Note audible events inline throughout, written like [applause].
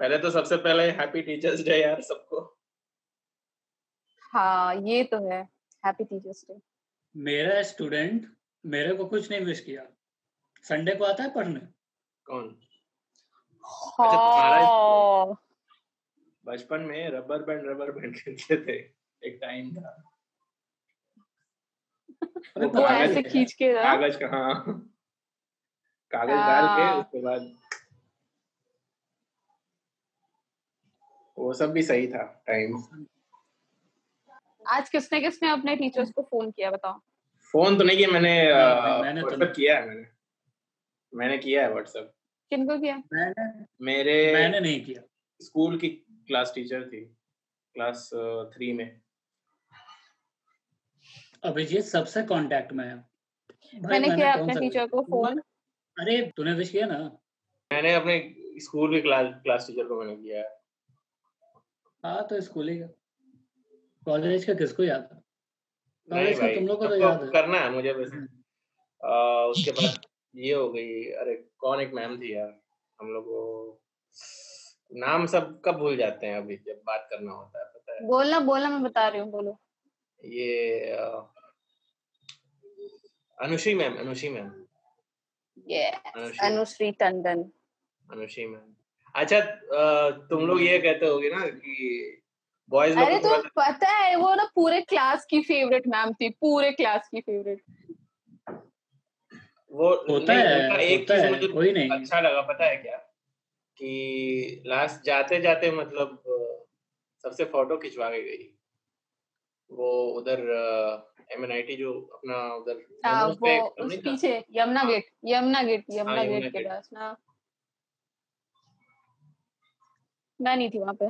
पहले तो सबसे पहले हैप्पी टीचर्स डे यार सबको। हाँ ये तो है हैप्पी टीचर्स डे मेरा स्टूडेंट मेरे को कुछ नहीं विश किया। संडे को आता है पढ़ने? कौन? हाँ। तुम्हारा बचपन में रबर बैंड रबर बैंड खेलते थे। एक टाइम था। वो ऐसे खींच के कागज़ का हाँ। कागज़ डाल के हाँ। उसके बाद वो सब भी सही था टाइम आज किसने किसने अपने टीचर्स को फ़ोन किया बताओ? फ़ोन तो नहीं किया मैंने मैंने तो व्हाट्सएप किया है मैंने। मैंने किया है व्हाट्सएप किनको किया? मैंने मेरे मैंने नहीं किया। स्कूल की क्लास टीचर थी क्लास थ्री में। अभिजीत सबसे कांटेक्ट में है। मैंने किया अपने टीचर को फ़ोन अरे तूने विश किया ना? मैंने अपने स्कूल की क्लास क्लास टीचर को मैंने किया है। हाँ तो स्कूल ही का कॉलेज का किसको याद है? कॉलेज का तुम लोग को तो याद है। करना है मुझे वैसे। हम्म। उसके बाद ये हो गई अरे कौन एक मैम थी यार हम लोग को नाम सब कब भूल जाते हैं अभी जब बात करना होता है पता है। बोलना बोलना मैं बता रही हूँ बोलो। ये Anushree ma'am Anushree ma'am. Anushree. Anushree Tandon. Anushree ma'am. अच्छा तुम लोग ये कहते होगे ना कि बॉयज़ लोग अरे तो पता है वो ना पूरे क्लास की फेवरेट मैम थी पूरे क्लास की फेवरेट वो होता है एक होता चीज़ है मुझे कोई नहीं। अच्छा लगा पता है क्या? कि लास्ट जाते जाते मतलब सबसे फ़ोटो खिंचवा के गई। वो उधर एमएनआईटी जो अपना उधर हाँ पीछे यमुना हाँ। Gate Yamuna gate Yamuna Yamuna gate के पास ना मैं नहीं थी वहाँ पे।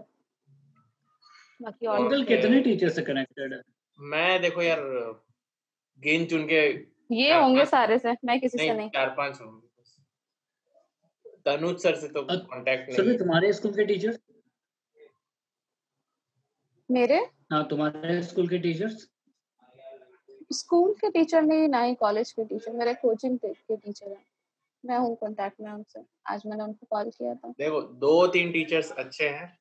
बाकी और अंकल कितने टीचर से कनेक्टेड है? मैं देखो यार गिन चुन के ये होंगे। सारे से मैं किसी से नहीं नहीं। चार पाँच होंगे तनुज सर से तो कांटेक्ट नहीं सभी तुम्हारे स्कूल के टीचर्स मेरे? हाँ तुम्हारे स्कूल के टीचर्स स्कूल के टीचर नहीं ना ही कॉलेज के टीचर मेरे कोचिंग के टीचर हैं। मैं हूँ कांटेक्ट में उनसे। आज मैंने उनको कॉल किया था। देखो दो तीन टीचर्स अच्छे हैं।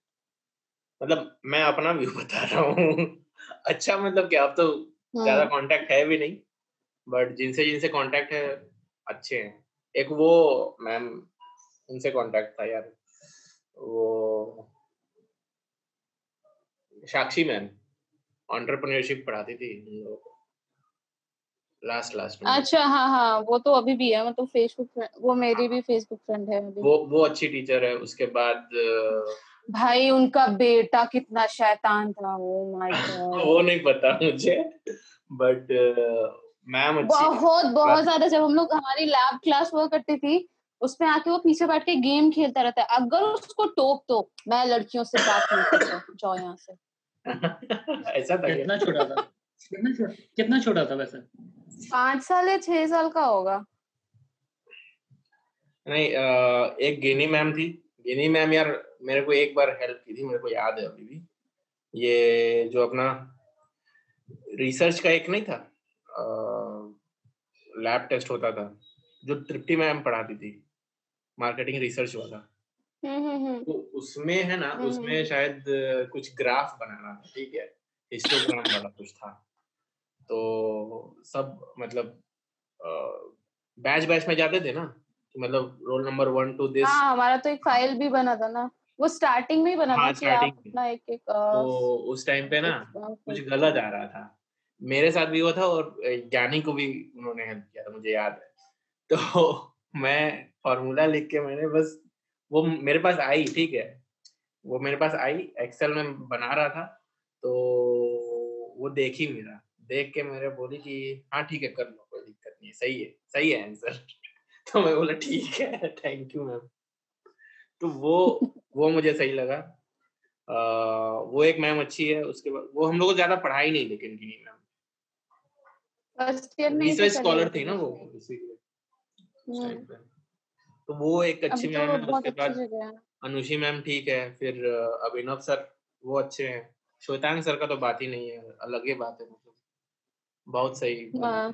मतलब मैं अपना व्यू [laughs] बता रहा हूँ। अच्छा मतलब क्या अब तो ज़्यादा हम्म, कांटेक्ट है भी नहीं बट जिनसे जिनसे कांटेक्ट है अच्छे हैं। एक वो मैम उनसे कांटेक्ट था यार। वो साक्षी मैम एंटरप्रेन्योरशिप पढ़ाती थी। हम लोगों को लास्ट लास्ट में अच्छा हाँ हाँ वो तो अभी भी है मतलब फेसबुक वो मेरी भी फेसबुक फ्रेंड है अभी। वो वो अच्छी टीचर है उसके बाद भाई उनका बेटा कितना शैतान था ओ माय गॉड वो नहीं पता मुझे बट मैम बहुत बहुत ज़्यादा जब हम लोग हमारी लैब क्लास हुआ करती थी उसमें आके वो पीछे बैठ के गेम खेलता रहता है। अगर उसको टोक तो मैं लड़कियों से बात नहीं करता जाओ यहाँ से। [laughs] ऐसा था कितना छोटा था? कितना छोटा था वैसे? पाँच साल या छह साल का होगा? नहीं एक गिनी मैम थी। गिनी मैम यार मेरे को एक बार हेल्प की थी मेरे को याद है अभी भी। ये जो अपना रिसर्च का एक नहीं था लैब टेस्ट होता था जो तृप्ति मैम पढ़ाती थी मार्केटिंग रिसर्च वाला। हम्म हम्म हम्म। तो उसमें है ना उसमें। शायद कुछ ग्राफ बनाना था ठीक है? हिस्टोग्राम वाला कुछ था। तो सब मतलब बैच बैच में जाते थे ना? कि मतलब roll number one two this हाँ हमारा तो एक फ़ाइल भी बना था ना। वो स्टार्टिंग में ही बना हाँ, था कि आप अपना एक एक तो उस टाइम पे ना कुछ गलत आ रहा था। मेरे साथ भी हुआ था और ज्ञानी को भी उन्होंने हेल्प किया था मुझे याद है। [laughs] तो मैं फॉर्मूला लिख के मैंने बस वो मेरे पास आई ठीक है? वो मेरे पास आई एक्सेल में बना रहा था तो वो देखी मेरा देख के मेरे बोली कि हाँ ठीक है कर लो कोई दिक्कत नहीं है सही है सही है आंसर [laughs] तो मैं बोला ठीक है थैंक यू मैम तो वो [laughs] वो मुझे सही लगा। अ, वो एक मैम अच्छी है उसके बाद वो हम लोग को ज़्यादा पढ़ाई नहीं लेकिन गिनी मैम फ़र्स्ट ईयर में तो रिसर्च स्कॉलर थी ना वो हम्म, तो वो एक अच्छी तो मैम है उसके बाद अनुषी मैम ठीक है फिर अभिनव सर वो अच्छे हैं। श्वेतांग सर का तो बात ही नहीं है अलग ही बात है। बहुत सही हाँ,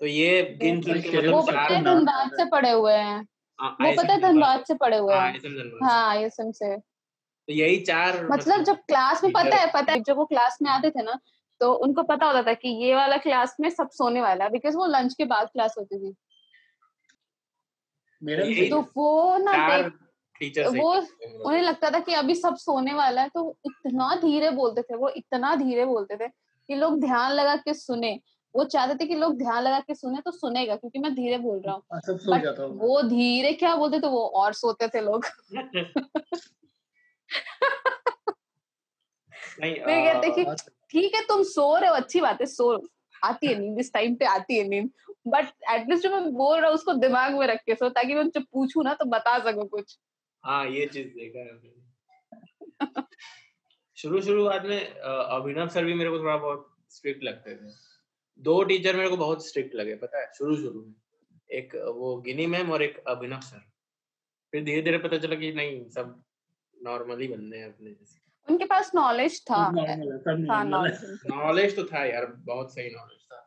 तो ये गिन चुन के वो मतलब वो पता है धनबाद से पढ़े हुए हैं। हाँ, वो पता है धनबाद। से पढ़े हुए हाँ, हैं। धनबाद। हाँ आईएसएम से। तो यही चार मतलब जब क्लास में पता है पता है जब वो क्लास में आते थे ना तो उनको पता होता था कि ये वाला क्लास में सब सोने वाला है बिकॉज़ वो लंच के बाद क्लास होती थी। मेरा तो वो ना वो उन्हें लगता था कि अभी सब सोने वाला है तो इतना धीरे बोलते थे वो इतना धीरे बोलते थे। कि लोग ध्यान लगा के सुने। वो चाहते थे कि लोग ध्यान लगा के सुने तो सुनेगा क्योंकि मैं धीरे बोल रहा हूँ। हाँ, वो धीरे क्या बोलते थे वो और सोते थे लोग। नहीं [laughs] मैं कहते कि ठीक है तुम सो रहे हो अच्छी बात है सो आती है नींद इस टाइम पे आती है नींद। बट एटलीस्ट जो मैं बोल रहा हूँ उसको दिमाग में रख के सो ताकि मैं जब पूछूँ ना तो बता सकूँ कुछ। हाँ ये चीज़ देखा है [laughs] शुरू शुरुआत में अभिनव सर भी मेरे को थोड़ा बहुत स्ट्रिक्ट लगते थे। दो टीचर मेरे को बहुत स्ट्रिक्ट लगे पता है शुरू शुरू में। एक वो गिनी मैम और एक अभिनव सर। फिर धीरे धीरे पता चला कि नहीं सब नॉर्मली बनने हैं अपने जैसे। उनके पास नॉलेज था। नॉलेज तो था यार बहुत सही नॉलेज था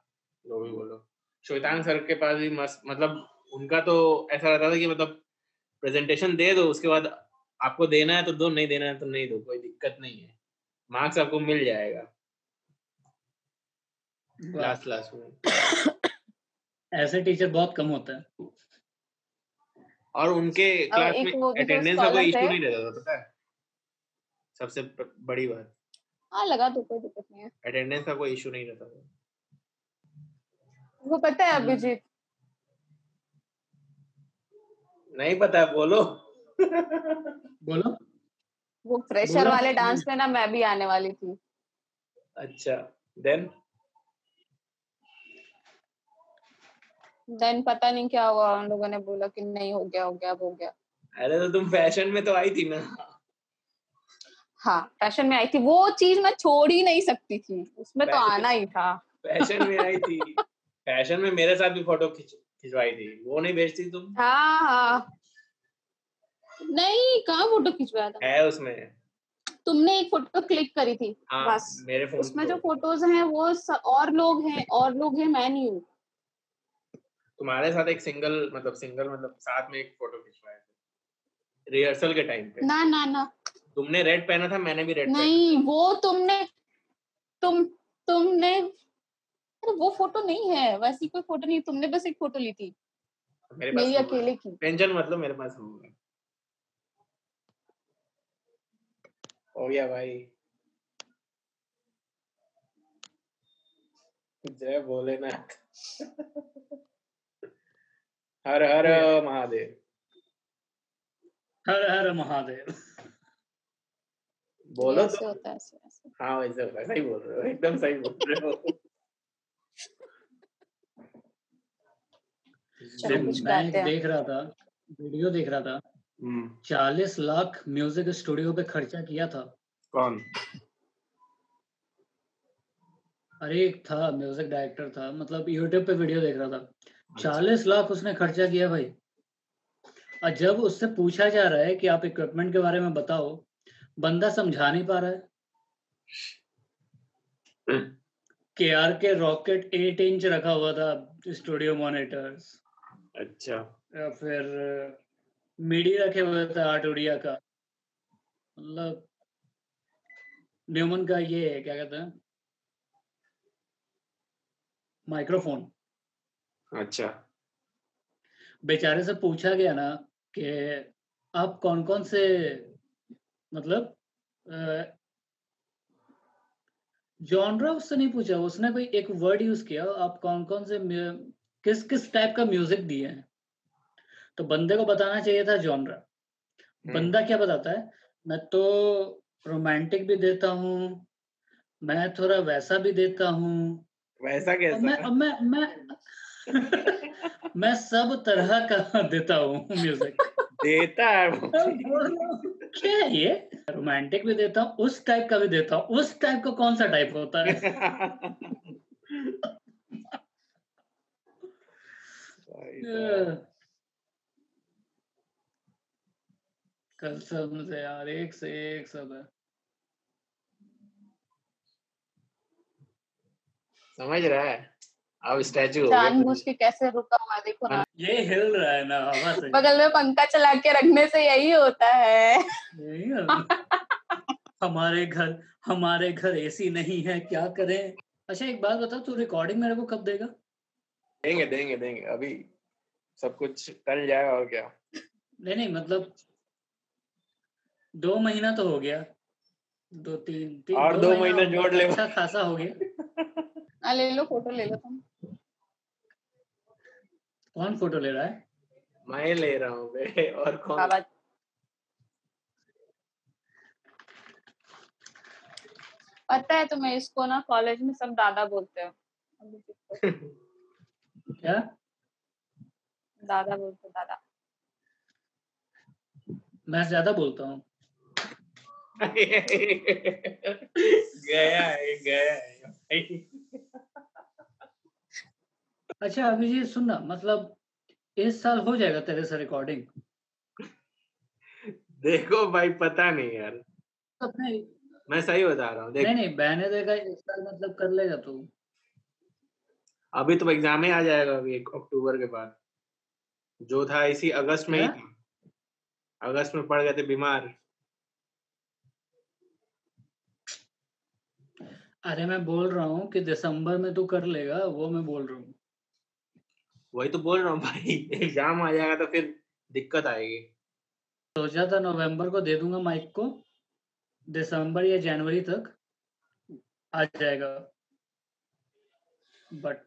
जो भी बोलो। श्वेतांग सर के पास भी मस्त मतलब उनका तो ऐसा रहता था कि मतलब प्रेजेंटेशन दे दो उसके बाद आपको देना है तो दो नहीं देना है तो नहीं दो कोई दिक्कत नहीं है। मार्क्स आपको मिल जाएगा। लास्ट क्लास में ऐसे टीचर बहुत कम होते हैं। और उनके क्लास में अटेंडेंस का कोई इशू नहीं रहता था पता है? सबसे बड़ी बात। हाँ लगा तो कोई दिक्कत नहीं है। अटेंडेंस का कोई इशू नहीं रहता था। वो पता है हम्म। अभिजीत? नहीं पता है बोलो। बोलो। वो फ्रेशर वाले डांस में ना मैं भी आने वाली थी। अच्छा देन देन पता नहीं क्या हुआ उन लोगों ने बोला कि नहीं हो गया हो गया अब हो गया। अरे तो तुम फ़ैशन में तो आई थी ना। हाँ फ़ैशन में आई थी। वो चीज़ मैं छोड़ ही नहीं सकती थी। उसमें तो आना ही था। फ़ैशन में आई थी। [laughs] फ़ैशन में मेरे साथ भी फ़ोटो खिंचवाई थी। वो नहीं भेजती तुम? हाँ हाँ। नहीं कहाँ फ़ोटो खिंचवाया था? है उसमें। तुमने एक फ़ोटो क्लिक करी थी हाँ बस। मेरे फ़ोन उसमें जो फ़ोटोज़ हैं वो स, और लोग हैं और लोग हैं मैं नहीं हूँ। तुम्हारे साथ एक सिंगल मतलब सिंगल मतलब साथ में एक फ़ोटो खिंचवाए थे। रिहर्सल के टाइम पे। ना ना ना। तुमने रेड पहना था मैंने भी रेड नहीं वो तुमने तुम तुमने अरे वो फ़ोटो नहीं है वैसी कोई फ़ोटो नहीं तुमने बस एक फ़ोटो ली थी। मेरे पास मेरी अकेले की। टेंशन मतलब मेरे पास होगा हो गया भाई। जय भोलेनाथ। हर हर महादेव। हर हर महादेव। बोलो तो। होता है ऐसे ऐसे। हाँ वैसे होता है। सही बोल रहे हो एकदम सही बोल रहे हो। मैं देख रहा था वीडियो देख रहा था। चालीस लाख म्यूज़िक स्टूडियो पे खर्चा किया था। कौन? अरे एक था म्यूज़िक डायरेक्टर था। मतलब यूट्यूब पे वीडियो देख रहा था। चालीस लाख उसने खर्चा किया भाई। और जब उससे पूछा जा रहा है कि आप इक्विपमेंट के बारे में बताओ बंदा समझा नहीं पा रहा है। के आर के रॉकेट एट इंच रखा हुआ था स्टूडियो मॉनिटर्स अच्छा। या फिर मिडी रखे हुए थे आठ उड़िया का। मतलब न्यूमन का ये है क्या कहते हैं? माइक्रोफोन। अच्छा। बेचारे से पूछा गया ना कि आप कौन कौन से मतलब जॉनरा उससे नहीं पूछा उसने कोई एक वर्ड यूज़ किया आप कौन कौन से किस किस टाइप का म्यूज़िक दिए हैं? तो बंदे को बताना चाहिए था जॉनरा बंदा क्या बताता है? मैं तो रोमांटिक भी देता हूँ मैं थोड़ा वैसा भी देता हूँ। वैसा कैसा? मैं मैं मैं [laughs] मैं सब तरह का देता हूँ म्यूज़िक देता है वो क्या है ये? रोमांटिक भी देता हूँ उस टाइप का भी देता हूँ। उस टाइप का कौन सा टाइप होता है? [laughs] [laughs] कसम से यार एक से एक सब है। समझ रहा है? अब स्टैचू हो गया जानबूझ के कैसे रुका हुआ देखो ना। ये हिल रहा है ना हवा से। बगल में पंखा चला के रखने से यही होता है। हमारे घर हमारे घर एसी नहीं है क्या करें? अच्छा एक बात बता तू रिकॉर्डिंग मेरे को कब देगा? देंगे देंगे देंगे। अभी सब कुछ टल जाएगा और क्या? नहीं नहीं मतलब दो महीना तो हो गया। दो तीन तीन और दो महीना महीना जोड़ ले। अच्छा खासा हो गया। हाँ ले लो फ़ोटो ले लो तुम। कौन फ़ोटो ले रहा है? मैं ले रहा हूँ बे और कौन? पता है तुम्हें इसको ना कॉलेज में सब दादा बोलते हो। क्या? दादा बोलते दादा। मैं ज़्यादा बोलता हूँ। गया है गया है। भाई। अच्छा अभिजीत सुनना मतलब इस साल हो जाएगा तेरे से रिकॉर्डिंग देखो भाई पता नहीं यार। अपने मैं सही बता रहा हूँ नहीं नहीं बहने देगा इस साल मतलब कर लेगा तू। अभी तो एग्ज़ाम ही आ जाएगा अभी एक अक्टूबर के बाद। जो था इसी अगस्त में ही था। अगस्त में पड़ गए थे बीमार। अरे मैं बोल रहा हूँ कि दिसंबर में तू कर लेगा वो मैं बोल रहा हूँ। वही तो बोल रहा हूँ भाई एग्ज़ाम आ जाएगा तो फिर दिक्कत आएगी। सोचा था नवंबर को दे दूँगा माइक को दिसंबर या जनवरी तक आ जाएगा। बट